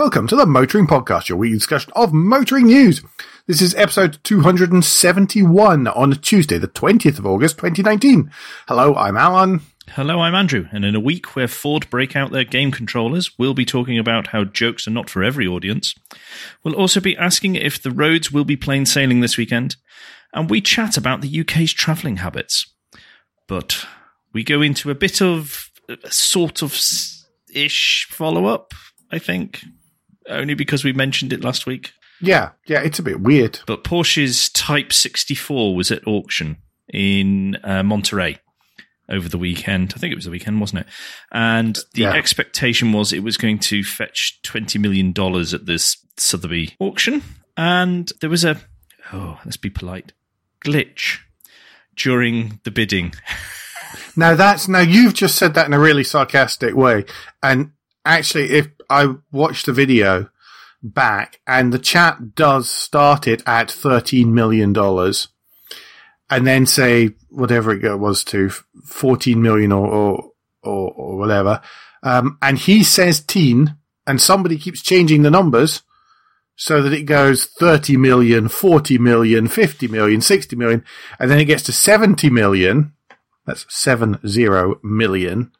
Welcome to the Motoring Podcast, your weekly discussion of motoring news. This is episode 271 on Tuesday, the 20th of August, 2019. Hello, I'm Alan. Hello, I'm Andrew, and in a week where Ford break out their game controllers, we'll be talking about how jokes are not for every audience. We'll also be asking if the roads will be plain sailing this weekend, and we chat about the UK's travelling habits. But we go into a bit of a sort of ish follow up, I think, only because we mentioned it last week. Yeah, yeah, it's a bit weird. But Porsche's Type 64 was at auction in uh, Monterey over the weekend. I think it was the weekend, wasn't it? And the Yeah. expectation was it was going to fetch $20 million at this Sotheby auction. And there was a, oh, let's be polite, glitch during the bidding. Now that's, now you've just said that in a really sarcastic way. And actually, if I watched the video back and the chat does start it at $13 million and then say whatever it was to 14 million or, or, or, or whatever. Um, and he says teen and somebody keeps changing the numbers so that it goes 30 million, 40 million, 50 million, 60 million, and then it gets to 70 million. That's seven zero million.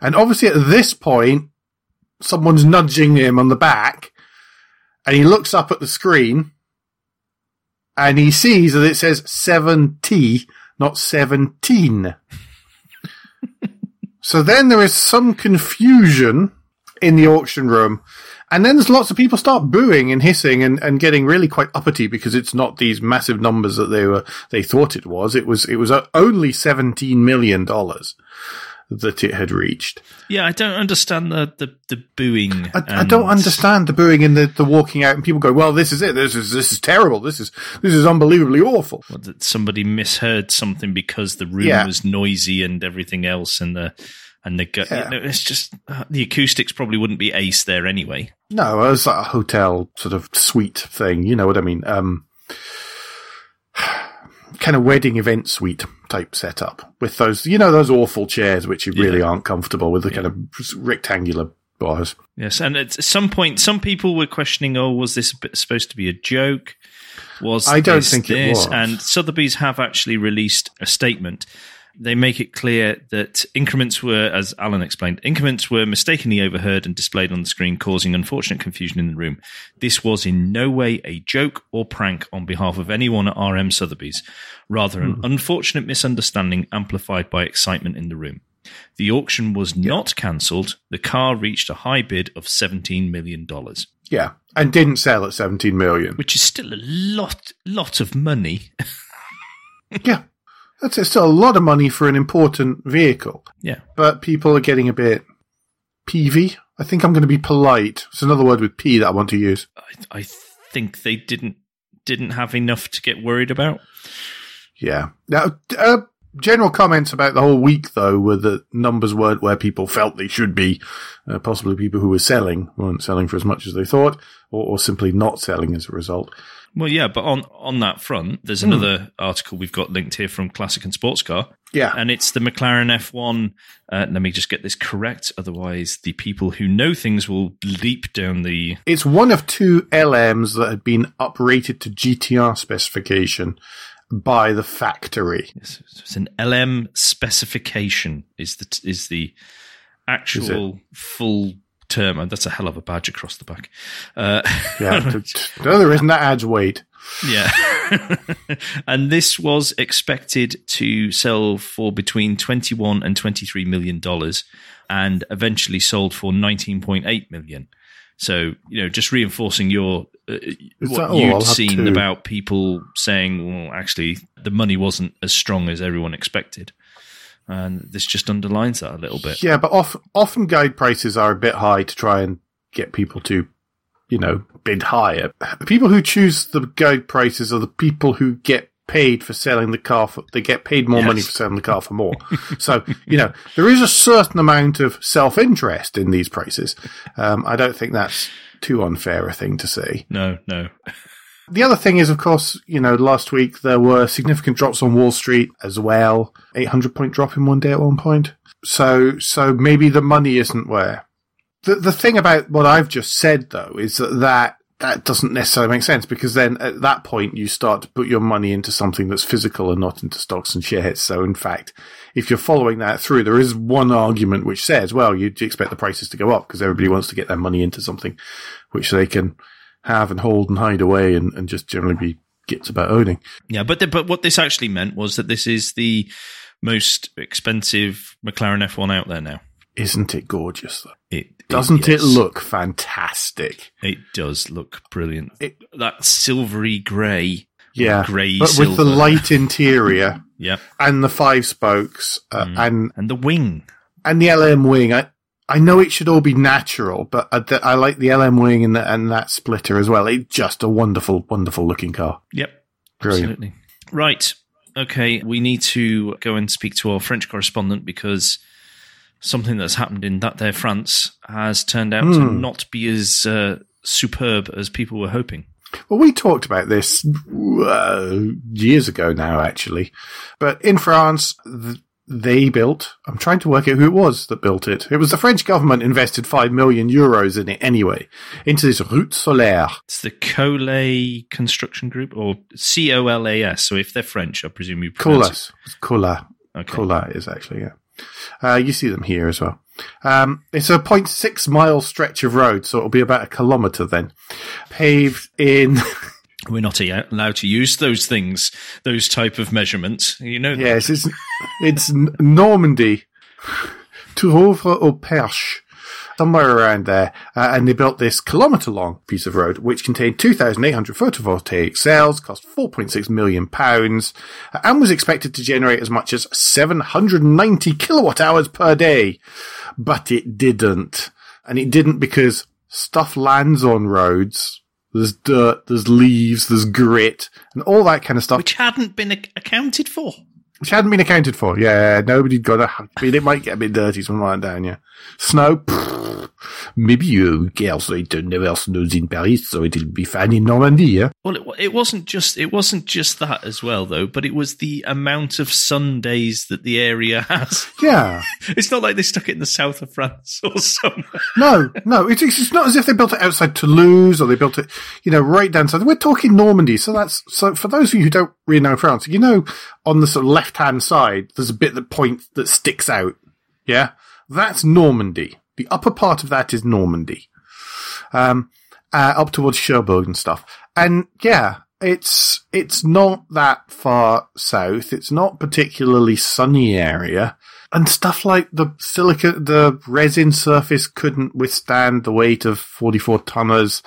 And obviously at this point, someone's nudging him on the back and he looks up at the screen and he sees that it says 7T, not 17. so then there is some confusion in the auction room. And then there's lots of people start booing and hissing and, and getting really quite uppity because it's not these massive numbers that they were, they thought it was. It was, it was only $17 million that it had reached. Yeah, I don't understand the, the, the booing. I, I don't understand the booing and the, the walking out and people go, well, this is it. This is, this is terrible. This is, this is unbelievably awful. What, that somebody misheard something because the room Yeah. was noisy and everything else, and the and the gu- Yeah. you know, it's just uh, the acoustics probably wouldn't be ace there anyway. No, it was like a hotel sort of suite thing. You know what I mean? Um, kind of wedding event suite type setup with those, you know, those awful chairs which you really Yeah. aren't comfortable with the kind of rectangular bars. Yes, and at some point, some people were questioning, "Oh, was this supposed to be a joke? Was I don't this think it was. And Sotheby's have actually released a statement. They make it clear that increments were, as Alan explained, increments were mistakenly overheard and displayed on the screen, causing unfortunate confusion in the room. This was in no way a joke or prank on behalf of anyone at RM Sotheby's, rather Hmm. an unfortunate misunderstanding amplified by excitement in the room. The auction was not cancelled. The car reached a high bid of $17 million, Yeah. And didn't sell at 17 million. which is still a lot, lot of money. yeah. That's it's still a lot of money for an important vehicle. yeah. But people are getting a bit peevy. I think I'm going to be polite. It's another word with P that I want to use. I, I think they didn't didn't have enough to get worried about. Yeah. Now, uh, general comments about the whole week, though, were that numbers weren't where people felt they should be. Uh, possibly people who were selling weren't selling for as much as they thought, or, or simply not selling as a result. Well, yeah, but on on that front, there's another article we've got linked here from Classic and Sports Car, Yeah. and it's the McLaren F1. Uh, let me just get this correct, otherwise the people who know things will leap down the. It's one of two LMs that had been uprated to GTR specification by the factory. It's, it's an LM specification is the is the actual full term, and that's a hell of a badge across the back. Uh, Yeah. no, there isn't. That adds weight. Yeah. and this was expected to sell for between 21 and 23 million dollars and eventually sold for 19.8 million. So, you know, just reinforcing your uh, what? I'll you'd seen about people saying, well, actually, the money wasn't as strong as everyone expected. And this just underlines that a little bit. Yeah, but often, often guide prices are a bit high to try and get people to, you know, bid higher. The people who choose the guide prices are the people who get paid for selling the car for, they get paid more Yes. money for selling the car for more. so, you know, there is a certain amount of self-interest in these prices. Um, I don't think that's too unfair a thing to say. No, no. The other thing is, of course, you know, last week there were significant drops on Wall Street as well. 800 point drop in one day at one point. So, so maybe the money isn't where The the thing about what I've just said though is that that that doesn't necessarily make sense because then at that point you start to put your money into something that's physical and not into stocks and shares. So in fact, if you're following that through, there is one argument which says, well, you'd expect the prices to go up because everybody wants to get their money into something which they can have and hold and hide away and, and just generally be gits about owning. Yeah, but the, but what this actually meant was that this is the most expensive McLaren F1 out there now. Isn't it gorgeous though? It Doesn't yes. it look fantastic? It does look brilliant. It- that silvery grey, Yeah. grey But silver. with the light interior yeah, and the five spokes uh, Mm. and and the wing. and the LM wing, I I know it should all be natural, but I, I like the LM wing and the, and that splitter as well. It's just a wonderful, wonderful looking car. Yep, Brilliant. absolutely. Right. Okay, we need to go and speak to our French correspondent because something that's happened in that there France has turned out to Hmm. not be as uh, superb as people were hoping. Well, we talked about this uh, years ago now, actually. But in France, they built, I'm trying to work out who it was that built it. It was the French government invested 5 million euros in it anyway, into this Route Solaire. It's the Colay Construction Group or C O L A S. So if they're French, I presume you Colas. It's Cola. Okay. Cola is actually, yeah. Uh, you see them here as well. Um, it's a 0.6 mile stretch of road, so it'll be about a kilometre then. Paved in, We're not allowed to use those things, those type of measurements. You know. that. yes, it's, it's N- Normandy. Touvre au Perche. Somewhere around there. Uh, and they built this kilometre long piece of road, which contained 2,800 photovoltaic cells, cost 4.6 million pounds, uh, and was expected to generate as much as 790 kilowatt hours per day. But it didn't. And it didn't because stuff lands on roads. There's dirt, there's leaves, there's grit, and all that kind of stuff Which hadn't been accounted for. Which hadn't been accounted for. Yeah, nobody'd got a. I mean, it might get a bit dirty from lying down. Yeah, snow. pfft, Maybe you girls they don't know else knows in Paris, so it'll be fine in Normandy. Yeah, Well, it, it wasn't just it wasn't just that as well, though. But it was the amount of sun days that the area has. yeah. It's not like they stuck it in the south of France or somewhere. No, no, it's it's not as if they built it outside Toulouse or they built it, you know, right down south. We're talking Normandy, so that's so. For those of you who don't really know France, you know, on the sort of left hand side, there's a bit that points that sticks out. Yeah, that's Normandy. The upper part of that is Normandy, um, uh, up towards Cherbourg and stuff. And yeah, it's it's not that far south. It's not particularly sunny area and stuff like the silica, the resin surface couldn't withstand the weight of 44 tonners.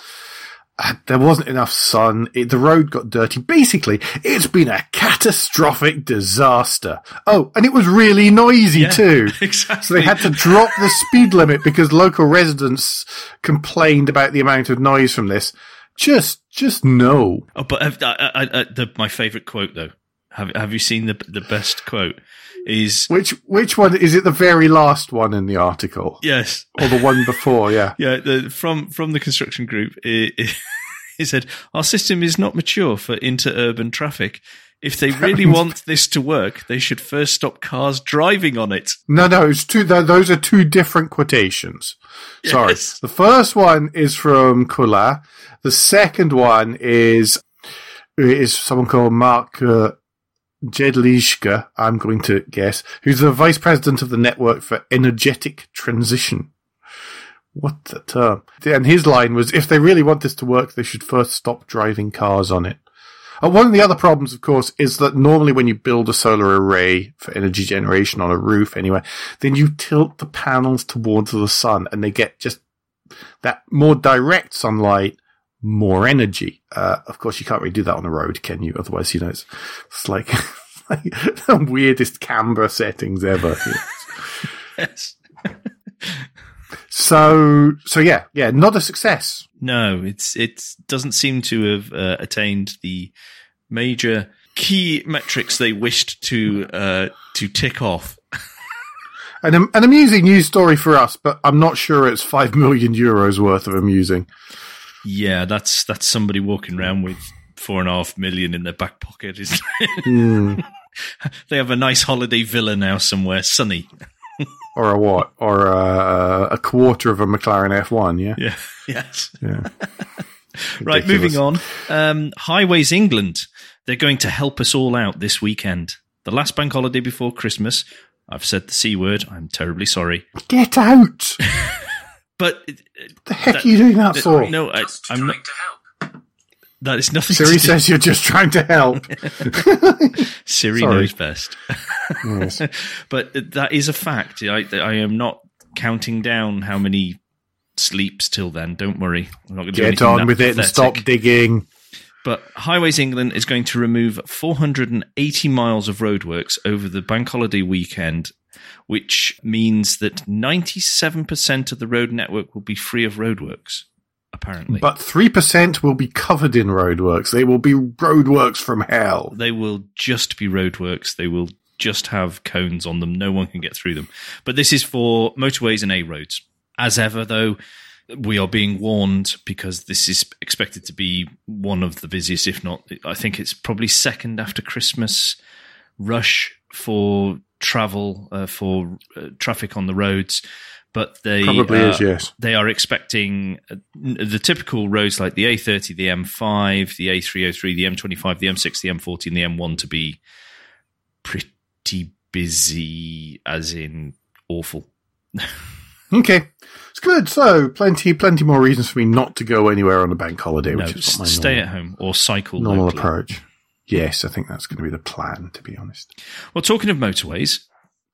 Uh, There wasn't enough sun. It, the road got dirty. Basically, it's been a catastrophic disaster. Oh, and it was really noisy Yeah, too. exactly. So they had to drop the speed limit because local residents complained about the amount of noise from this. Just, just no. Oh, but I, I, I, the, my favorite quote though. Have Have you seen the the best quote? Is Which, which one is it? The very last one in the article yes, or the one before? Yeah. yeah. The, from from the construction group, it, it, it said our system is not mature for interurban traffic. If they really want this to work, they should first stop cars driving on it. No, no, it's two. th- Those are two different quotations. Sorry. The first one is from Kula. The second one is is someone called Mark uh, Jedliczka. I'm going to guess who's the vice president of the Network for Energetic Transition. What the term? And his line was, if they really want this to work, they should first stop driving cars on it. Uh, one of the other problems, of course, is that normally when you build a solar array for energy generation on a roof anyway, then you tilt the panels towards the sun and they get just that more direct sunlight, more energy. Uh, of course, you can't really do that on a road, can you? Otherwise, you know, it's, it's like, like the weirdest camber settings ever. Yes. so, so yeah, yeah, not a success. No, it's it doesn't seem to have uh, attained the major key metrics they wished to uh, to tick off. An, an amusing news story for us, but I'm not sure it's five million euros worth of amusing. Yeah, that's that's somebody walking around with four and a half million in their back pocket. Isn't it? Hmm. they have a nice holiday villa now somewhere sunny. or a what? Or a, a quarter of a McLaren F1, yeah? Yeah. Yes. Yeah. Right, moving on. Um, Highways England. They're going to help us all out this weekend. The last bank holiday before Christmas. I've said the C word. I'm terribly sorry. Get out! But uh, the heck are you doing that for? no, I, I'm not. That is nothing Siri to do. says you're just trying to help. Siri Sorry. knows best. yes. but that is a fact. I, I am not counting down how many sleeps till then. Don't worry. I'm not going to Get anything on with it and stop digging. But Highways England is going to remove 480 miles of roadworks over the bank holiday weekend, which means that 97% of the road network will be free of roadworks, apparently. But 3% will be covered in roadworks. They will be roadworks from hell. they will just be roadworks. They will just have cones on them. No one can get through them. But this is for motorways and A roads. As ever, though, we are being warned because this is expected to be one of the busiest, if not, I think it's probably second after Christmas rush for travel, uh, for uh, traffic on the roads. But they Probably uh, is, yes. they are expecting uh, the typical roads like the A30, the M5, the A303, the M25, the M6, the M40, and the M1 to be pretty busy, as in awful. Okay. It's good. So, plenty, plenty more reasons for me not to go anywhere on a bank holiday, No, which is stay normal, at home or cycle. normal locally. approach. Yes, I think that's going to be the plan, to be honest. Well, talking of motorways,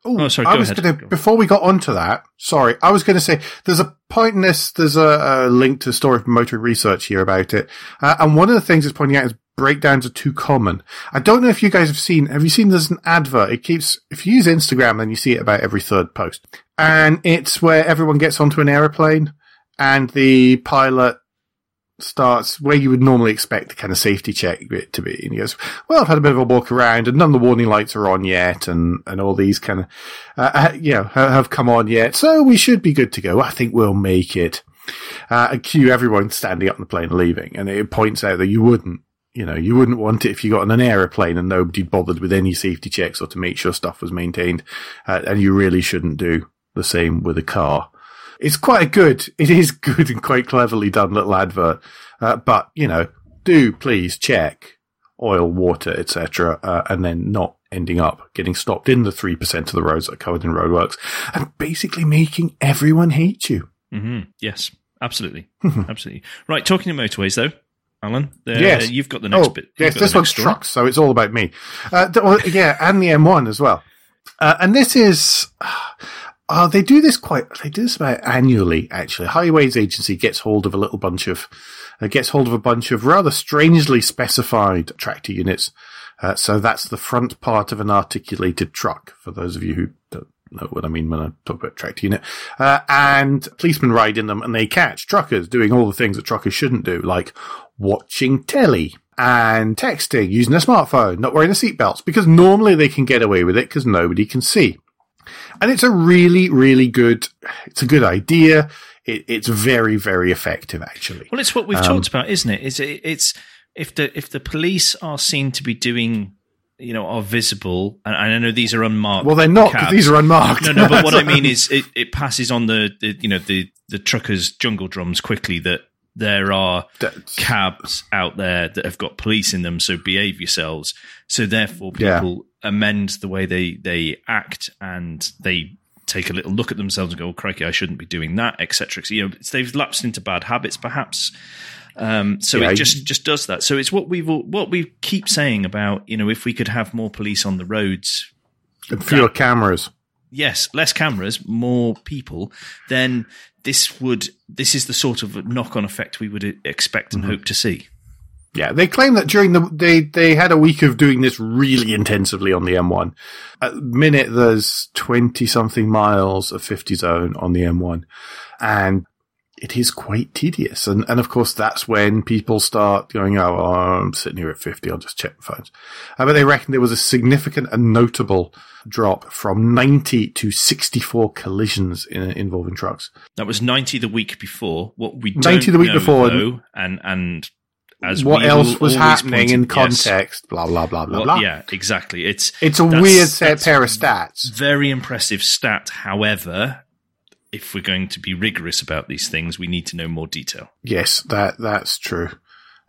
Ooh, Oh, sorry, I go was ahead. Gonna, before we got onto that, sorry, I was going to say there's a point in this. There's a, a link to the Story of Motor Research here about it, uh, and one of the things it's pointing out is breakdowns are too common. I don't know if you guys have seen. Have you seen? There's an advert. It keeps if you use Instagram, then you see it about every third post, and it's where everyone gets onto an aeroplane and the pilot starts where you would normally expect the kind of safety check bit to be. And he goes, well, I've had a bit of a walk around and none of the warning lights are on yet. And, and all these kind of, uh, uh, you know, have come on yet. So we should be good to go. I think we'll make it. Uh, and cue everyone standing up in the plane leaving. And it points out that you wouldn't, you know, you wouldn't want it if you got on an aeroplane and nobody bothered with any safety checks or to make sure stuff was maintained. Uh, and you really shouldn't do the same with a car. It's quite a good, it is good and quite cleverly done little advert. Uh, but, you know, do please check oil, water, etc., uh, and then not ending up getting stopped in the 3% of the roads that are covered in roadworks and basically making everyone hate you. hmm yes, absolutely, absolutely. Right, talking of motorways, though, Alan, uh, Yes. you've got the next oh, bit. you've yes, this one's story. trucks, so it's all about me. Uh, yeah, and the M1 as well. Uh, and this is, uh, they do this quite, they do this about annually, actually. Highways Agency gets hold of a little bunch of, uh, gets hold of a bunch of rather strangely specified tractor units. Uh, so that's the front part of an articulated truck, for those of you who don't know what I mean when I talk about tractor unit. Uh, and policemen ride in them and they catch truckers doing all the things that truckers shouldn't do, like watching telly and texting, using a smartphone, not wearing their seatbelts, because normally they can get away with it because nobody can see. And it's a really, really good, it's a good idea. It, it's very, very effective, actually. Well, it's what we've Um, talked about, isn't it? Is it, it's if the if the police are seen to be doing, you know, are visible, and, I know these are unmarked. Well, they're not these are unmarked. No, no, but what I mean is it, it passes on the, the you know the the truckers' jungle drums quickly that there are That's- cabs out there that have got police in them, so behave yourselves. So therefore, Yeah. Amend the way they they act and they take a little look at themselves and go, oh, "Crikey, I shouldn't be doing that," etc. You know, they've lapsed into bad habits, perhaps. Um, so Yeah, it just just does that. So it's what we what we keep saying about you know if we could have more police on the roads, and fewer cameras. yes, less cameras, more people, then this would this is the sort of knock on effect we would expect and hope to see. Yeah, they claim that during the they they had a week of doing this really intensively on the M1. At the minute there's twenty something miles of fifty zone on the M1, and it is quite tedious. And and of course that's when people start going, oh, well, I'm sitting here at fifty, I'll just check my phones. Uh, but they reckon there was a significant and notable drop from ninety to sixty four collisions in, involving trucks. That was ninety the week before. What we 90 don't the week before. though, and and as what else was happening in out. Yes. context, blah, blah, blah, blah, What- blah. yeah, exactly. It's It's a weird set pair of stats. very impressive stat. However, if we're going to be rigorous about these things, we need to know more detail. Yes, that that's true.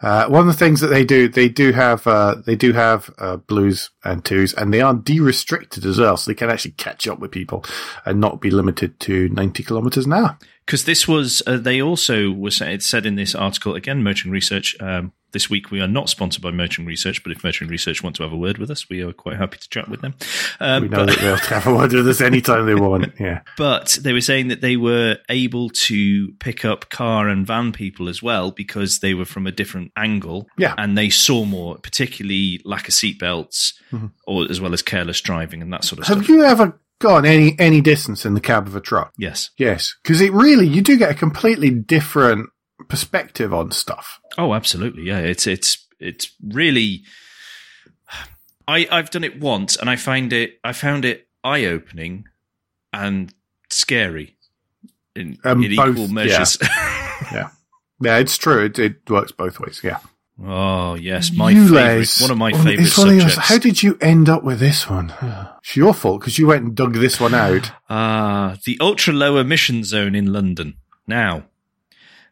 Uh, one of the things that they do, they do have, uh, they do have uh, blues and twos, and they are de-restricted as well, so they can actually catch up with people and not be limited to ninety kilometers an hour. Because this was, uh, they also were it said in this article again, Motoring Research. Um, this week we are not sponsored by Motoring Research, but if Motoring Research want to have a word with us, we are quite happy to chat with them. Um, We know but- that they'll have a word with us anytime they want. Yeah, but they were saying that they were able to pick up car and van people as well because they were from a different angle. Yeah. And they saw more, particularly lack of seatbelts Mhm. or as well as careless driving and that sort of have stuff. Have you ever gone any any distance in the cab of a truck? yes. Yes, because it really you do get a completely different perspective on stuff. Oh, absolutely. Yeah. It's, it's, it's really, I, I've done it once and I find it, I found it eye opening and scary in, Um, in both, equal measures. Yeah, Yeah, it's true. It, it works both ways. Yeah. oh, yes. My You, favorite, Les, one of my oh, favorite subjects. How did you end up with this one? It's your fault because you went and dug this one out. Ah, the ultra low emission zone in London. Now,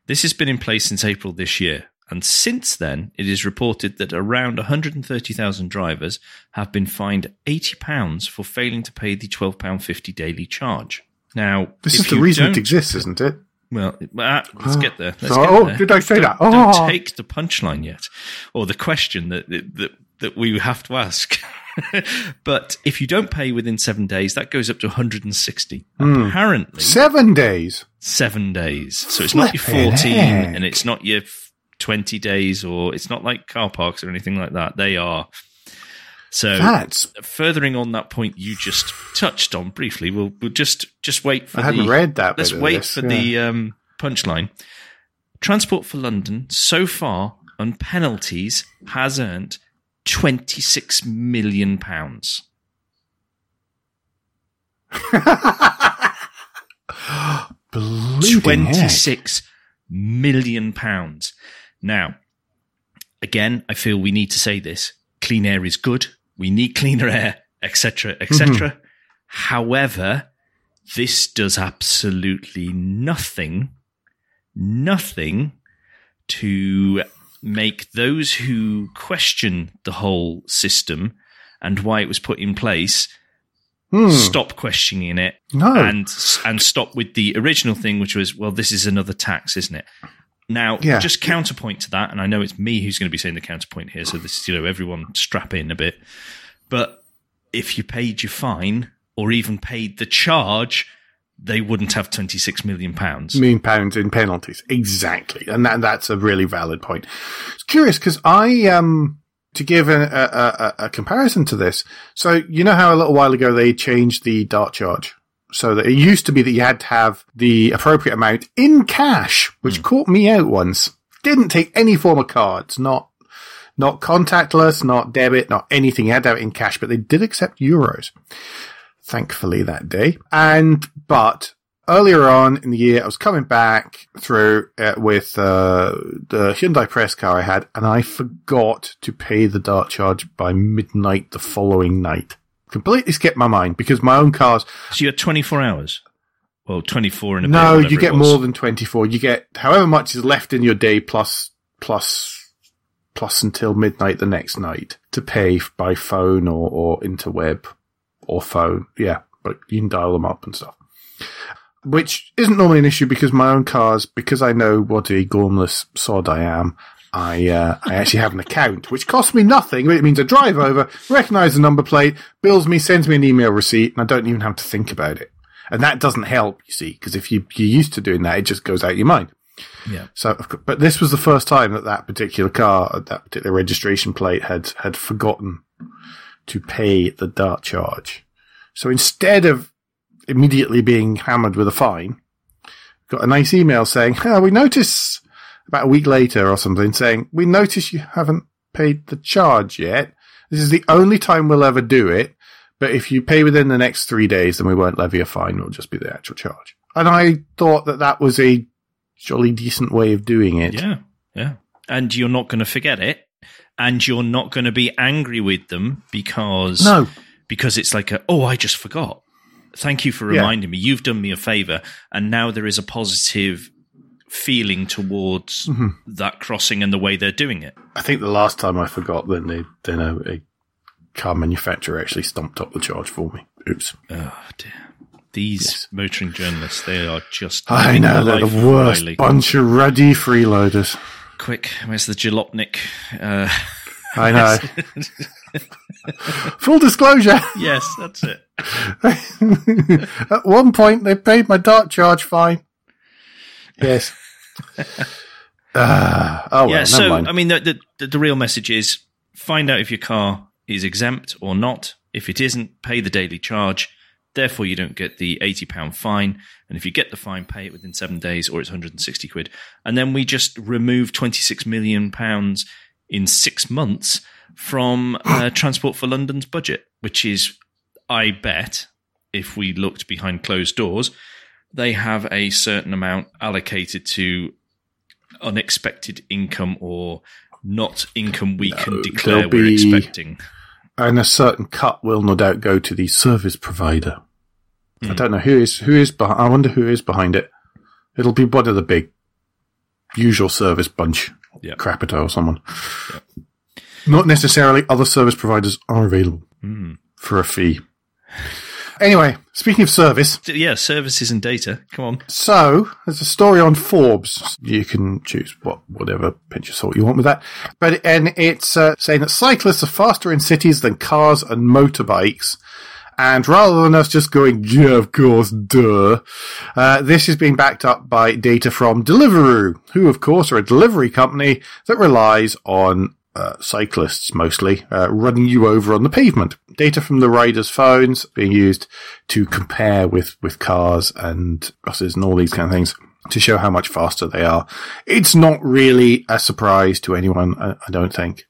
this has been in place since April this year, and since then, it is reported that around 130,000 drivers have been fined £80 for failing to pay the £12.50 daily charge. Now, This is the reason it exists, isn't it? Well, ah, let's get there. Let's So- get oh, there. did I say that? Don't Oh. take the punchline yet, or the question that that that we have to ask. but if you don't pay within seven days, that goes up to 160. Hmm. Apparently, Seven days. seven days. So it's not your 14 heck. and it's not your 20 days, or it's not like car parks or anything like that. They are. So That's. furthering on that point you just touched on briefly, we'll we'll just just wait for the I hadn't the read that. let's wait this, for yeah. the um, punchline. Transport for London so far on penalties has earned twenty six million pounds. Bleeding Twenty heck. six million pounds. Now, again, I feel we need to say this: clean air is good. We need cleaner air, etc., etc. Mm-hmm. However, this does absolutely nothing, nothing to make those who question the whole system and why it was put in place Hmm. stop questioning it No. and and stop with the original thing, which was, well, this is another tax, isn't it? Now, Yeah. just counterpoint to that, and I know it's me who's going to be saying the counterpoint here, so this is, you know, everyone strap in a bit. But if you paid your fine or even paid the charge, they wouldn't have twenty six million pounds. million pounds in penalties. Exactly. And that, that's a really valid point. It's curious because I, um, to give a, a, a, a comparison to this. So you know how a little while ago they changed the dart charge? So that it used to be that you had to have the appropriate amount in cash, which caught me out once. Didn't take any form of cards, not, not contactless, not debit, not anything. You had to have it in cash, but they did accept euros thankfully that day. And, but earlier on in the year, I was coming back through uh, with uh, the Hyundai press car I had, and I forgot to pay the dart charge by midnight the following night. Completely skipped my mind because my own cars. So you had twenty four hours. Well, twenty four in a No, whatever you get more than 24. You get however much is left in your day plus, plus, plus until midnight the next night to pay by phone or, or interweb or phone. Yeah, but you can dial them up and stuff. Which isn't normally an issue because my own cars, because I know what a gormless sod I am, I, uh, I actually have an account, which costs me nothing, it means I drive over, recognize the number plate, bills me, sends me an email receipt, and I don't even have to think about it. And that doesn't help, you see, because if you, you're used to doing that, it just goes out of your mind. Yeah. So, but this was the first time that that particular car, that particular registration plate had, had forgotten to pay the dart charge. So instead of immediately being hammered with a fine, got a nice email saying, oh, we notice about a week later or something saying, we notice you haven't paid the charge yet. This is the only time we'll ever do it. But if you pay within the next three days, then we won't levy a fine. It'll just be the actual charge. And I thought that that was a jolly decent way of doing it. Yeah, yeah. and you're not going to forget it, and you're not going to be angry with them because No. because it's like a, oh I just forgot. Thank you for Yeah. reminding me. You've done me a favor, and now there is a positive feeling towards Mm-hmm. that crossing and the way they're doing it. I think the last time I forgot, then they, then a, a car manufacturer actually stumped up the charge for me. Oops. Oh dear. These motoring journalists, they are just. I know, they're the worst bunch of ruddy freeloaders. Quick, where's the Jalopnik? Uh, I know. Full disclosure. yes, that's it. At one point, they paid my dart charge fine. Yes. Ah, oh, well, yeah, never so mind. I mean, the, the the real message is find out if your car is exempt or not. If it isn't, pay the daily charge. Therefore, you don't get the eighty pound fine. And if you get the fine, pay it within seven days, or it's one hundred and sixty quid. And then we just remove twenty six million pounds in six months from uh, Transport for London's budget, which is, I bet, if we looked behind closed doors, they have a certain amount allocated to unexpected income or not income we can declare we're be- expecting. And a certain cut will no doubt go to the service provider. I Hmm. don't know who is who is behind. I wonder who is behind it. It'll be one of the big usual service bunch, Yeah. Crapita or someone. Not necessarily other service providers are available Hmm. for a fee. Anyway, speaking of service, yeah, services and data. Come on. so there's a story on Forbes. You can choose what whatever pinch of salt you want with that, but and it's uh, saying that cyclists are faster in cities than cars and motorbikes. And rather than us just going, yeah, of course, duh, uh, this is being backed up by data from Deliveroo, who, of course, are a delivery company that relies on uh, cyclists mostly, uh, running you over on the pavement. Data from the riders' phones being used to compare with, with cars and buses and all these kind of things to show how much faster they are. It's not really a surprise to anyone, I, I don't think.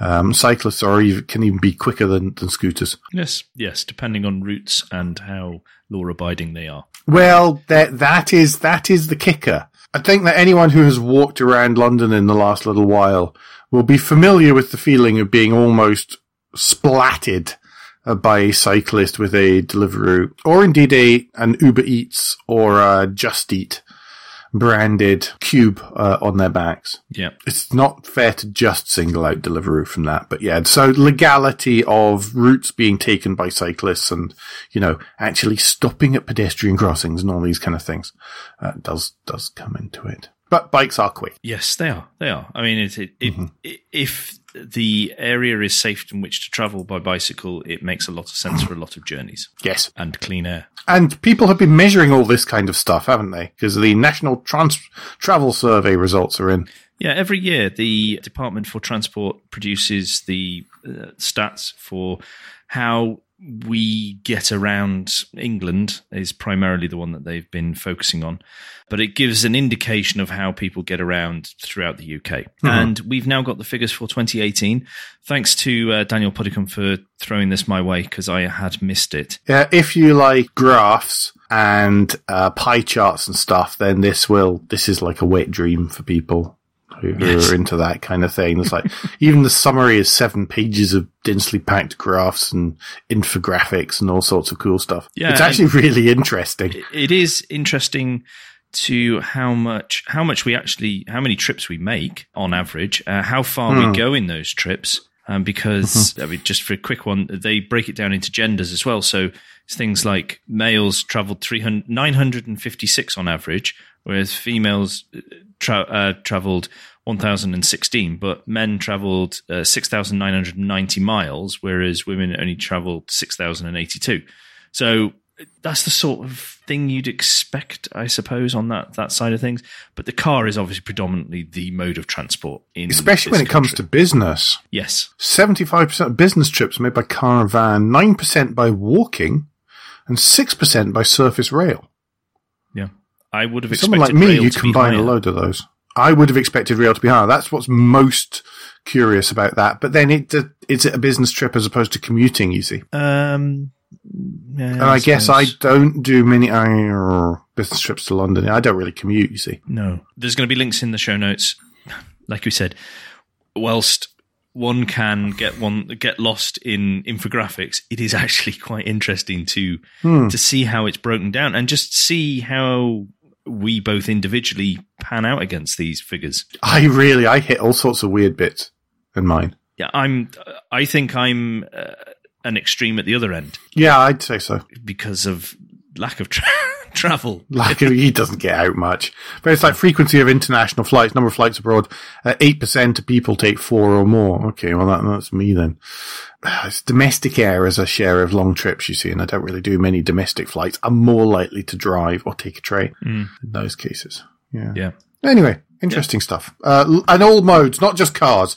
Um, cyclists are even, can even be quicker than, than scooters. Yes, yes, depending on routes and how law abiding they are. Well, that that is that is the kicker. I think that anyone who has walked around London in the last little while will be familiar with the feeling of being almost splatted uh, by a cyclist with a Deliveroo, or indeed a an Uber Eats or a Just Eat branded cube uh, on their backs. Yeah. It's not fair to just single out Deliveroo from that, but yeah. So legality of routes being taken by cyclists and you know actually stopping at pedestrian crossings and all these kind of things uh, does does come into it. But bikes are quick. Yes, they are. They are. I mean, it, it, it, if the area is safe in which to travel by bicycle, it makes a lot of sense for a lot of journeys Yes, and clean air. and people have been measuring all this kind of stuff, haven't they? Because the National Trans- Travel Survey results are in. Yeah, every year the Department for Transport produces the uh, stats for how we get around England is primarily the one that they've been focusing on, but it gives an indication of how people get around throughout the UK. And we've now got the figures for 2018. Thanks to uh, Daniel Puddicombe for throwing this my way because I had missed it. Yeah, if you like graphs and uh, pie charts and stuff, then this will this is like a wet dream for people who, who Yes. are into that kind of thing. It's like even the summary is seven pages of densely packed graphs and infographics and all sorts of cool stuff. Yeah, it's actually really interesting. it is interesting to how much how much we actually how many trips we make on average, uh, how far Hmm. we go in those trips. Um, because I mean, just for a quick one, they break it down into genders as well. So it's things like males traveled 300, 956 on average, whereas females tra- uh, traveled 1,016, but men traveled uh, 6,990 miles, whereas women only traveled 6,082. So that's the sort of thing you'd expect, I suppose, on that that side of things. But the car is obviously predominantly the mode of transport in Especially when it comes to business. yes, 75% of business trips made by car and van, 9% by walking, and 6% by surface rail. I would have expected someone like me, you combine a load of those. I would have expected rail to be higher. That's what's most curious about that. But then it, it's a business trip as opposed to commuting, you see. Um, yeah, And I, guess I don't do many uh, business trips to London. I don't really commute, you see. no. There's going to be links in the show notes. like we said, whilst one can get one get lost in infographics, it is actually quite interesting to Hmm. to see how it's broken down and just see how we both individually pan out against these figures. I really, I hit all sorts of weird bits in mine. Yeah, I'm. I think I'm uh, an extreme at the other end Yeah, I'd say so. because of lack of tra- travel. Like he doesn't get out much, but it's like frequency of international flights, number of flights abroad. uh, Eight percent of people take four or more. Okay, well that, that's me then. It's domestic air as a share of long trips, you see, and I don't really do many domestic flights. I'm more likely to drive or take a train Mm. in those cases. Yeah. Yeah. Anyway, interesting stuff. Uh, and all modes, not just cars.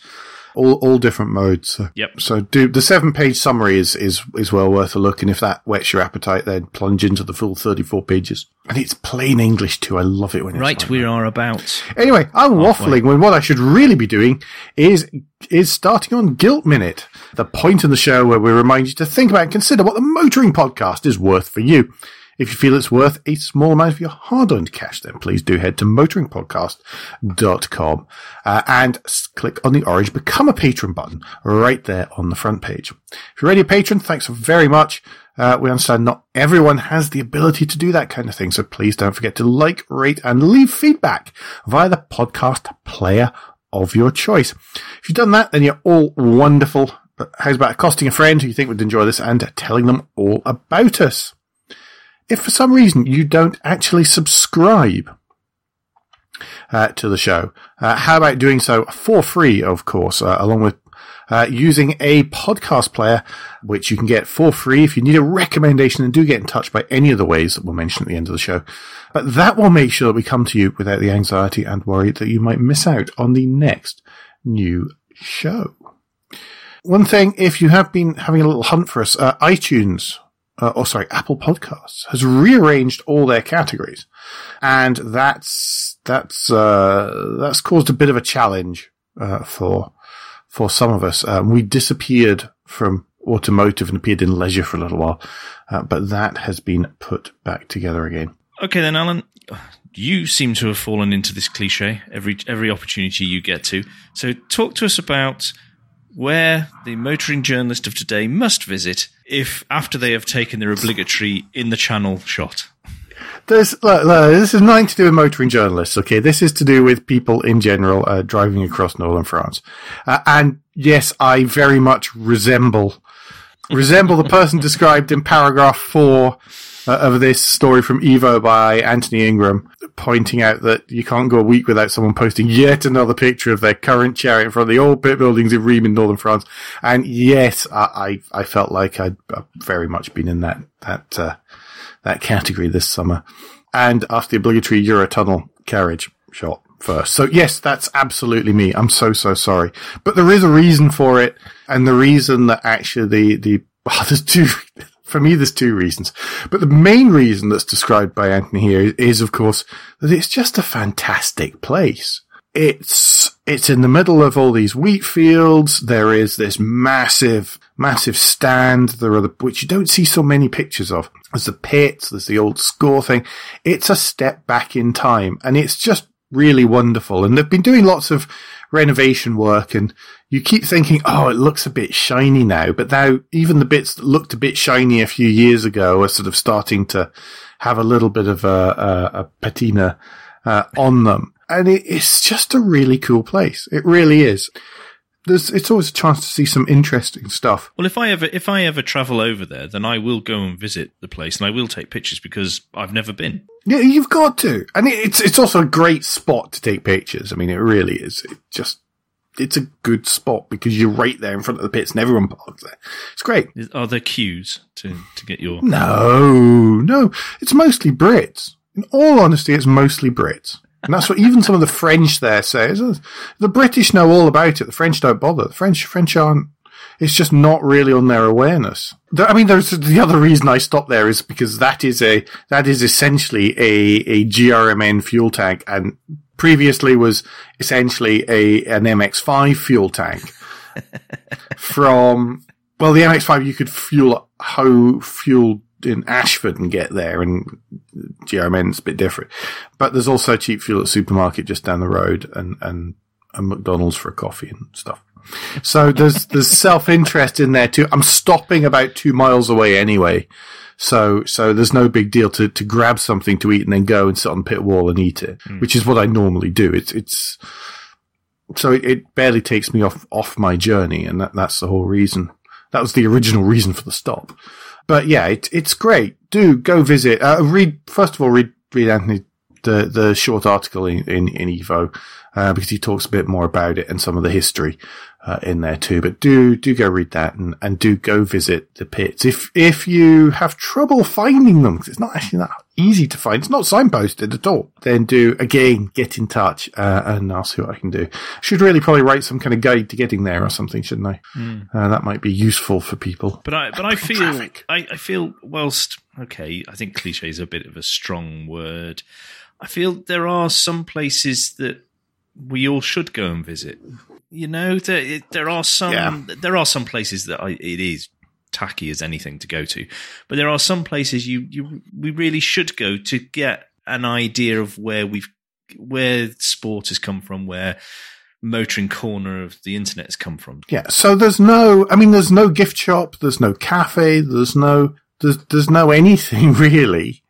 All, all different modes. So, Yep. so do the seven page summary is, is, is well worth a look. And if that whets your appetite, then plunge into the full 34 pages. And it's plain English too. I love it when it's Right, like we that. are about. Anyway, I'm Halfway. waffling when what I should really be doing is is starting on Guilt Minute, the point in the show where we remind you to think about and consider what the motoring podcast is worth for you. If you feel it's worth a small amount of your hard-earned cash, then please do head to motoringpodcast.com uh, and click on the orange Become a Patron button right there on the front page. If you're already a patron, thanks very much. Uh, we understand not everyone has the ability to do that kind of thing, so please don't forget to like, rate, and leave feedback via the podcast player of your choice. If you've done that, then you're all wonderful. But how's about accosting a friend who you think would enjoy this and telling them all about us? If for some reason you don't actually subscribe uh, to the show, uh, how about doing so for free, of course, uh, along with uh, using a podcast player, which you can get for free if you need a recommendation and do get in touch by any of the ways that we'll mention at the end of the show. But that will make sure that we come to you without the anxiety and worry that you might miss out on the next new show. One thing, if you have been having a little hunt for us, uh, iTunes, uh, or sorry, Apple Podcasts has rearranged all their categories, and that's that's uh, that's caused a bit of a challenge uh, for for some of us. Um, we disappeared from automotive and appeared in leisure for a little while, uh, but that has been put back together again. Okay, then, Alan. You seem to have fallen into this cliche every every opportunity you get to. So, talk to us about where the motoring journalist of today must visit if, after they have taken their obligatory in the channel shot. There's, look, look, this is nothing to do with motoring journalists, okay? This is to do with people in general uh, driving across northern France. Uh, and yes, I very much resemble resemble the person described in paragraph four uh, of this story from Evo by Anthony Ingram, pointing out that you can't go a week without someone posting yet another picture of their current chariot in front of the old pit buildings in Rheims in northern France. And yes, I, I, I felt like I'd, I'd very much been in that that uh, that category this summer. And after the obligatory Eurotunnel carriage shot first. So yes, that's absolutely me. I'm so, so sorry. But there is a reason for it. And the reason that actually the, the, well, there's two, for me, there's two reasons. But the main reason that's described by Anthony here is, of course, that it's just a fantastic place. It's, it's in the middle of all these wheat fields. There is this massive, massive stand. There are the, which you don't see so many pictures of. There's the pits. There's the old score thing. It's a step back in time and it's just really wonderful. And they've been doing lots of renovation work and you keep thinking, oh, it looks a bit shiny now. But now even the bits that looked a bit shiny a few years ago are sort of starting to have a little bit of a, a, a patina uh, on them. And it, it's just a really cool place. It really is. There's, it's always a chance to see some interesting stuff. Well, if I ever if I ever travel over there, then I will go and visit the place and I will take pictures because I've never been. Yeah, you've got to. And it, it's, it's also a great spot to take pictures. I mean, it really is. It just, it's a good spot because you're right there in front of the pits and everyone parks there. It's great. Are there queues to to get your? No, no. It's mostly Brits. In all honesty, it's mostly Brits. And that's what even some of the French there say. The British know all about it. The French don't bother. The French, French aren't, it's just not really on their awareness. I mean, there's the other reason I stopped there is because that is a, that is essentially a, a GRMN fuel tank and previously was essentially a, an MX5 fuel tank from, well, the MX5 you could fuel how fuel in Ashford and get there, and GRMN's a bit different. But there's also cheap fuel at the supermarket just down the road, and and a McDonald's for a coffee and stuff. So there's there's self interest in there too. I'm stopping about two miles away anyway, so so there's no big deal to to grab something to eat and then go and sit on the pit wall and eat it, Mm. which is what I normally do. It's it's so it, it barely takes me off off my journey, and that that's the whole reason. That was the original reason for the stop. But yeah, it, it's great. Do go visit. Uh, read first of all, read read Anthony the the short article in in, in Evo uh, because he talks a bit more about it and some of the history uh, in there too. But do do go read that and, and do go visit the pits if if you have trouble finding them because it's not actually that easy to find. It's not signposted at all. Then do again get in touch uh, and I'll see what I can do. Should really probably write some kind of guide to getting there or something, shouldn't I? Uh, that might be useful for people. But I, but I feel, traffic. I, I feel, whilst okay, I think cliche is a bit of a strong word. I feel there are some places that we all should go and visit. You know, there there are some Yeah. there are some places that I, it is tacky as anything to go to, but there are some places you you we really should go to get an idea of where we've where sport has come from, where motoring corner of the internet has come from. Yeah. So there's no, I mean, there's no gift shop. There's no cafe. There's no, there's, there's no anything really.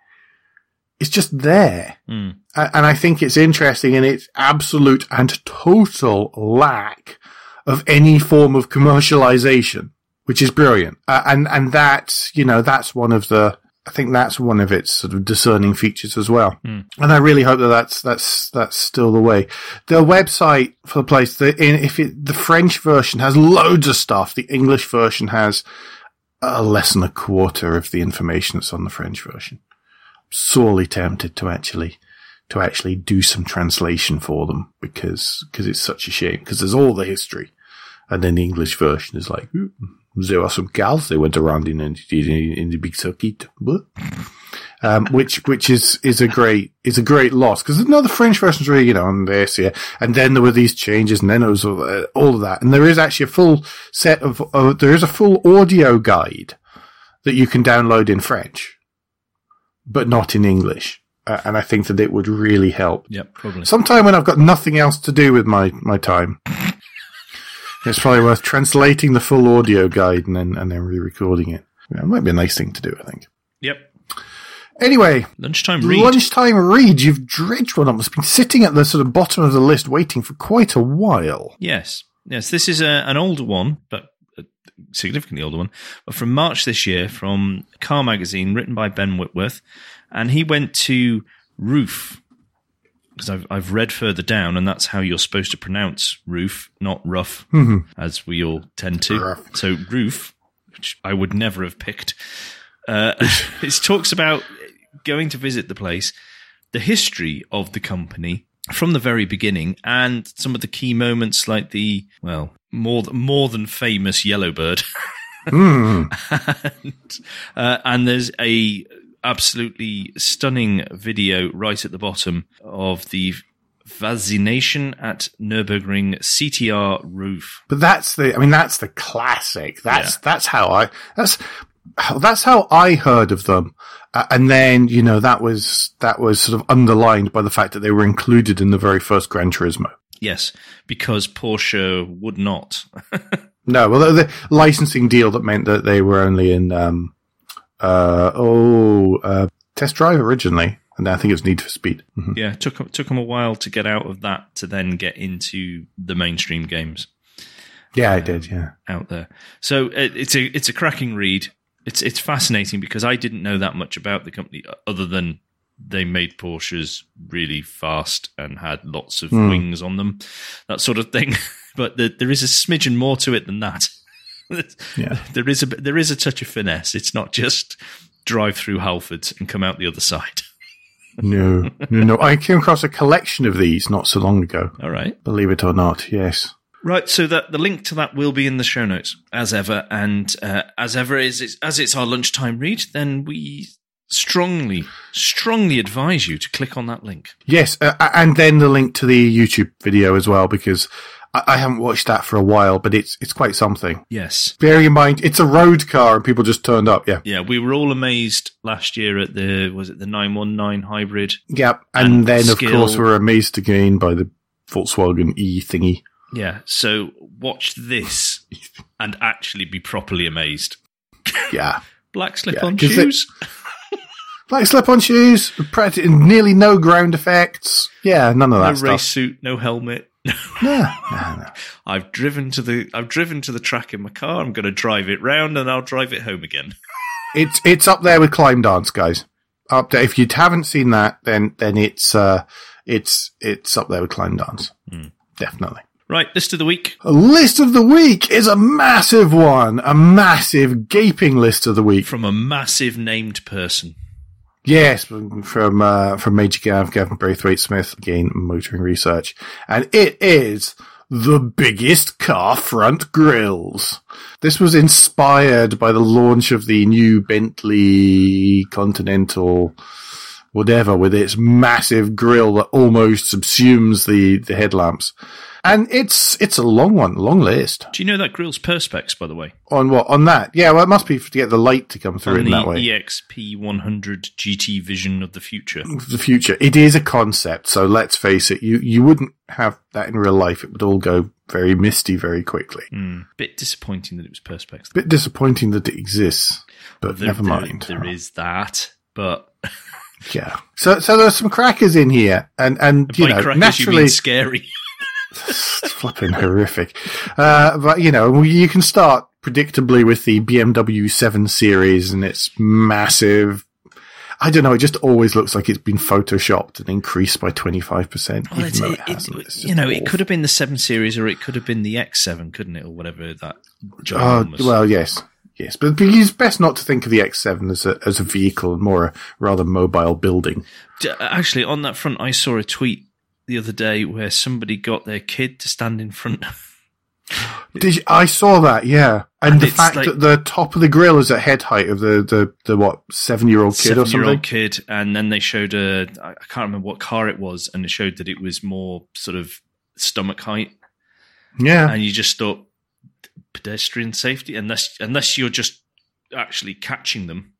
It's just there. Mm. And I think it's interesting in its absolute and total lack of any form of commercialization, which is brilliant. Uh, and, and that's, you know, that's one of the, I think that's one of its sort of discerning features as well. Hmm. And I really hope that that's, that's, that's still the way. The website for the place, the, in, if it, the French version has loads of stuff, the English version has uh, less than a quarter of the information that's on the French version. Sorely tempted to actually, to actually do some translation for them because, because it's such a shame because there's all the history. And then the English version is like, there are some gals they went around in, in, in the big circuit. Um, which, which is, is a great, is a great loss. Cause no, the French version's really, you know, on this, yeah. And then there were these changes and then it was all, uh, all of that. And there is actually a full set of, uh, there is a full audio guide that you can download in French, but not in English. Uh, and I think that it would really help Yep, probably. sometime when I've got nothing else to do with my, my time. It's probably worth translating the full audio guide and then, and then re-recording it. Yeah, it might be a nice thing to do, I think. Yep. Anyway, Lunchtime read. lunchtime read. You've dredged one up. It's been sitting at the sort of bottom of the list waiting for quite a while. Yes. Yes. This is a, an older one, but significantly older one, but from March this year from Car Magazine, written by Ben Whitworth. And he went to Ruf. Because I've, I've read further down, and that's how you're supposed to pronounce roof, not rough, as we all tend to. Rough. So, roof, which I would never have picked, uh, it talks about going to visit the place, the history of the company from the very beginning, and some of the key moments like the well, more more than famous Yellowbird, Hmm. and, uh, and there's a absolutely stunning video right at the bottom of the Faszination at Nürburgring CTR Ruf. But that's the, I mean, that's the classic. That's, Yeah. that's how I, that's, that's how I heard of them. Uh, and then, you know, that was, that was sort of underlined by the fact that they were included in the very first Gran Turismo. Yes, because Porsche would not. No, well, the, licensing deal that meant that they were only in, um, uh, oh, uh, Test Drive originally. And I think it was Need for Speed. Mhm. yeah, took took them a while to get out of that to then get into the mainstream games. Yeah, I did. Yeah. out there. So it, it's a it's a cracking read. It's it's fascinating because I didn't know that much about the company other than they made Porsches really fast and had lots of Hmm. wings on them, that sort of thing. but the, there is a smidgen more to it than that. Yeah. there is a there is a touch of finesse. It's not just drive through Halfords and come out the other side. No, no, no. I came across a collection of these not so long ago. All right. Believe it or not. Yes. Right, so that the link to that will be in the show notes as ever, and uh, as ever is it's, as it's our lunchtime read, then we strongly, strongly advise you to click on that link. Yes. Uh, and then the link to the YouTube video as well, because I, I haven't watched that for a while, but it's, it's quite something. Yes, Bearing in mind, it's a road car and people just turned up. Yeah. yeah, we were all amazed last year at the was it the nine one nine hybrid? Yep. And, And then, of skill. course, we're amazed again by the Volkswagen E thingy. Yeah. So watch this and actually be properly amazed. Yeah. Black slip Yeah, on shoes. Like slip on shoes, nearly no ground effects. Yeah, none of that. no that race suit, no helmet. No, no, no. I've driven to the I've driven to the track in my car. I'm going to drive it round and I'll drive it home again. It's it's up there with climb dance, guys. Up there. If you haven't seen that, then then it's uh it's it's up there with climb dance. Definitely. Right, list of the week. A list of the week is a massive one, a massive gaping list of the week. from a massive named person. Yes, from from, uh, from Major Gav, Gavin Braithwaite Smith, again, motoring research. And it is the biggest car front grills. This was inspired by the launch of the new Bentley Continental, whatever, with its massive grill that almost subsumes the, the headlamps. And it's, it's a long one, long list. Do you know that grill's perspex, by the way? On what? On that? Yeah, well, it must be to get the light to come through in that way. EXP 100 GT Vision of the future. the future. It is a concept, so let's face it. You you wouldn't have that in real life. It would all go very misty very quickly. Hmm. Bit disappointing that it was perspex. Bit disappointing that it exists, but There- never there- mind. there is that, but Yeah. So so there's some crackers in here, and and you know crackers you naturally mean scary. it's flipping horrific. Uh, but you know you can start predictably with the BMW 7 Series and its massive. I don't know. It just always looks like it's been photoshopped and increased by twenty five percent. Well, it's, it, it- you know, it could have been the 7 Series or it could have been the X7, couldn't it? Or whatever that ginormous. well, yes. Yes, but it's best not to think of the X7 as a as a vehicle and more a rather mobile building. Actually, on that front, I saw a tweet the other day where somebody got their kid to stand in front. Did you, I saw that? Yeah, and, And the fact like- that the top of the grill is at head height of the the, the what seven year old kid or something. seven-year-old kid, and then they showed a I can't remember what car it was, and it showed that it was more sort of stomach height, Yeah, and you just thought pedestrian safety, unless unless you're just actually catching them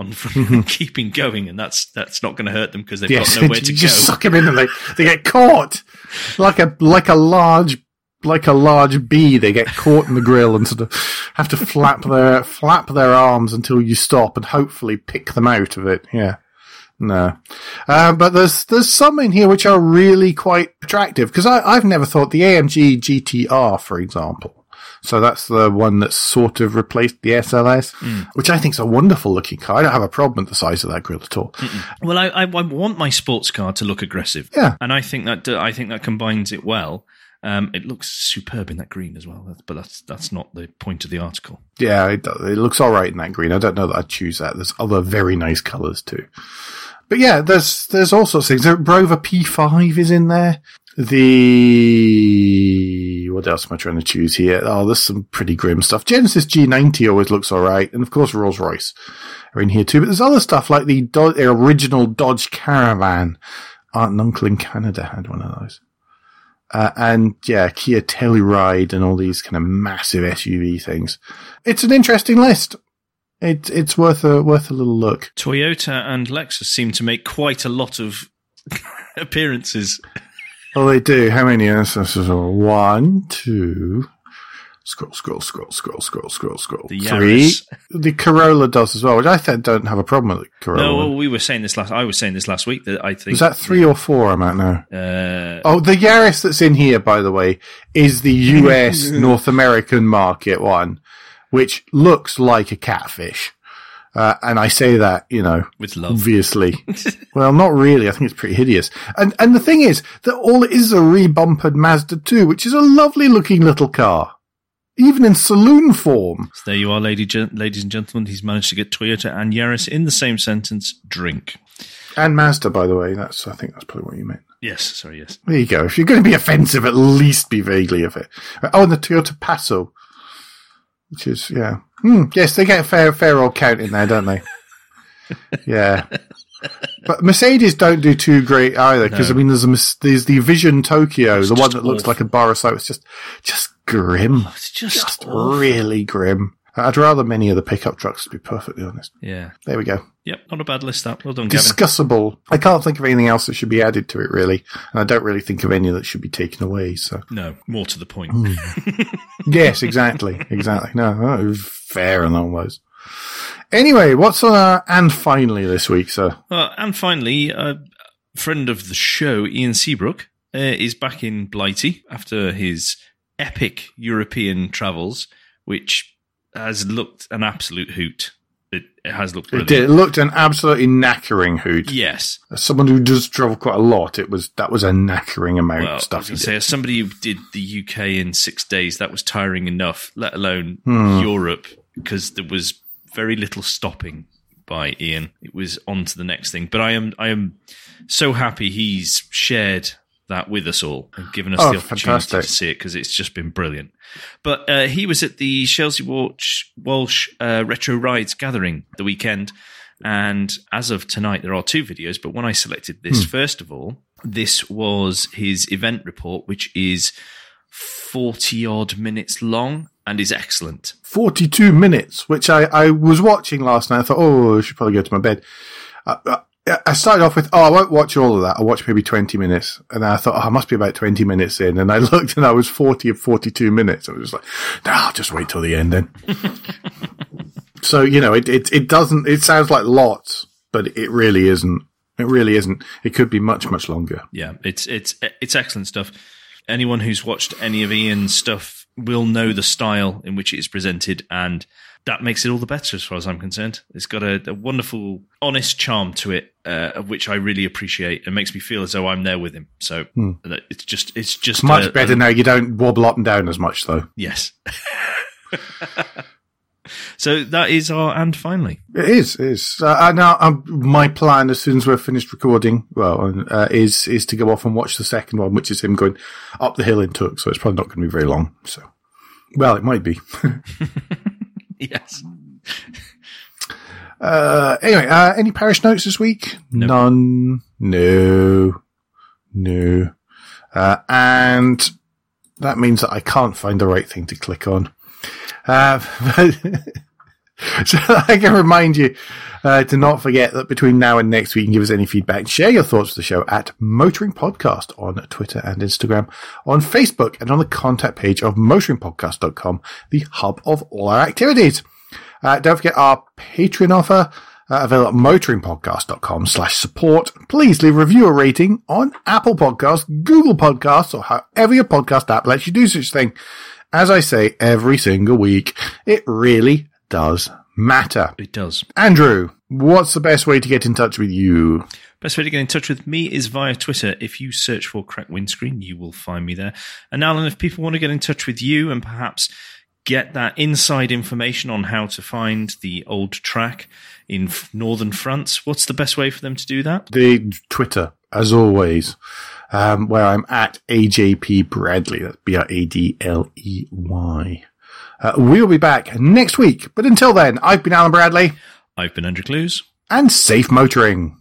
on front keeping going, and that's that's not going to hurt them because they've yes. got nowhere to just go. suck them in and they they get caught like a like a large like a large bee. They get caught in the grill and sort of have to flap their flap their arms until you stop and hopefully pick them out of it. Yeah. No, uh, but there's there's some in here which are really quite attractive because I've never thought the AMG GTR, for example. So that's the one that sort of replaced the SLS, which I think is a wonderful looking car. I don't have a problem with the size of that grille at all. Well, I, I, I want my sports car to look aggressive, Yeah. and I think that I think that combines it well. Um, it looks superb in that green as well, but that's that's not the point of the article. Yeah, it, it looks all right in that green. I don't know that I'd choose that. There's other very nice colours too. But yeah, there's there's all sorts of things. The Rover P5 is in there. The what else am I trying to choose here? Oh, there's some pretty grim stuff. Genesis G90 always looks all right, and of course Rolls Royce are in here too. But there's other stuff like the Do- the original Dodge Caravan. Aunt and Uncle in Canada had one of those. Uh, and yeah, Kia Telluride and all these kind of massive SUV things. It's an interesting list. It, it's worth a worth a little look. Toyota and Lexus seem to make quite a lot of appearances. Oh, they do. How many? This is one, two. Scroll, scroll, scroll, scroll, scroll, scroll, scroll. The Three. Yaris. The Corolla does as well, which I th- don't have a problem with the Corolla. No, well, we were saying this last. I was saying this last week that I think is that three or four? I'm at now. Uh, Oh, the Yaris that's in here, by the way, is the US North American market one, which looks like a catfish. Uh, and I say that, you know, with love. obviously. well, not really. I think it's pretty hideous. And and the thing is that all it is is a rebumpered Mazda 2, which is a lovely looking little car. Even in saloon form. So there you are, lady, gen- ladies and gentlemen. He's managed to get Toyota and Yaris in the same sentence. Drink. And Mazda, by the way. That's, I think that's probably what you meant. Yes, sorry, yes. There you go. If you're going to be offensive, at least be vaguely of it. Oh, and the Toyota Passo, which is yeah, hmm, yes, they get a fair fair old count in there, don't they? yeah, but Mercedes don't do too great either because No. I mean, there's a there's the Vision Tokyo, It's the one that looks like a bar of soap. It's just just grim, It's just, just really grim. I'd rather many of the pickup trucks, to be perfectly honest. Yeah. There we go. Yep, not a bad list that. Well done, Gavin. Discussable. I can't think of anything else that should be added to it, really. And I don't really think of any that should be taken away, so. No, more to the point. yes, exactly. Exactly. No, no, fair and all those. Anyway, what's on our and finally this week, sir? Uh, and finally, a friend of the show, Ian Seabrook, uh, is back in Blighty after his epic European travels, which has looked an absolute hoot. It, it has looked It did. It looked an absolutely knackering hoot. Yes. As someone who does travel quite a lot, it was that was a knackering amount Well, of I stuff. was to say, as somebody who did the UK in six days, that was tiring enough, let alone Hmm. Europe, because there was very little stopping by Ian. It was on to the next thing. But I am, I am so happy he's shared that with us all and given us Oh, the opportunity fantastic. to see it because it's just been brilliant. But uh, he was at the Shelsley Walsh, uh, Retro Rides gathering the weekend. And as of tonight, there are two videos. But when I selected this, first of all, this was his event report, which is 40 odd minutes long and is excellent. 42 minutes, which I, I was watching last night. I thought, oh, I should probably go to my bed. Uh, uh, I started off with, oh, I won't watch all of that. I'll watch maybe 20 minutes. And I thought, oh, I must be about 20 minutes in. And I looked and I was 40 of 42 minutes. I was just like, no, I'll just wait till the end then. so, you know, it, it, it doesn't, it sounds like lots, but it really isn't. It really isn't. It could be much, much longer. Yeah, it's it's it's excellent stuff. Anyone who's watched any of Ian's stuff will know the style in which it is presented, and that makes it all the better as far as I'm concerned. It's got a, a wonderful, honest charm to it, uh, which I really appreciate. It makes me feel as though I'm there with him. So that it's just it's just Much a- better a- now. You don't wobble up and down as much though. Yes. so that is our and finally. It is. It is. Uh, uh, now, um, my plan as soon as we're finished recording, well, uh, is is to go off and watch the second one, which is him going up the hill in Took. So it's probably not going to be very long. So, well, it might be. Yes. Uh, anyway, uh, any parish notes this week? None. No. No. Uh, and that means that I can't find the right thing to click on. Uh, so I can remind you uh, to not forget that between now and next week, you can give us any feedback. Share your thoughts with the show at Motoring Podcast on Twitter and Instagram, on Facebook, and on the contact page of motoringpodcast.com, the hub of all our activities. Uh, don't forget our Patreon offer. Uh, available at motoringpodcast.com slash support. Please leave a review or rating on Apple Podcasts, Google Podcasts, or however your podcast app lets you do such thing. As I say every single week, it really does matter. It does. Andrew, what's the best way to get in touch with you? Best way to get in touch with me is via Twitter. If you search for Crack Windscreen, you will find me there. And Alan, if people want to get in touch with you and perhaps get that inside information on how to find the old track in northern France, what's the best way for them to do that? The Twitter, as always, um, where I'm at AJP Bradley. That's B-R-A-D-L-E-Y. Uh, we'll be back next week. But until then, I've been Alan Bradley I've been Andrew Clues. and safe motoring.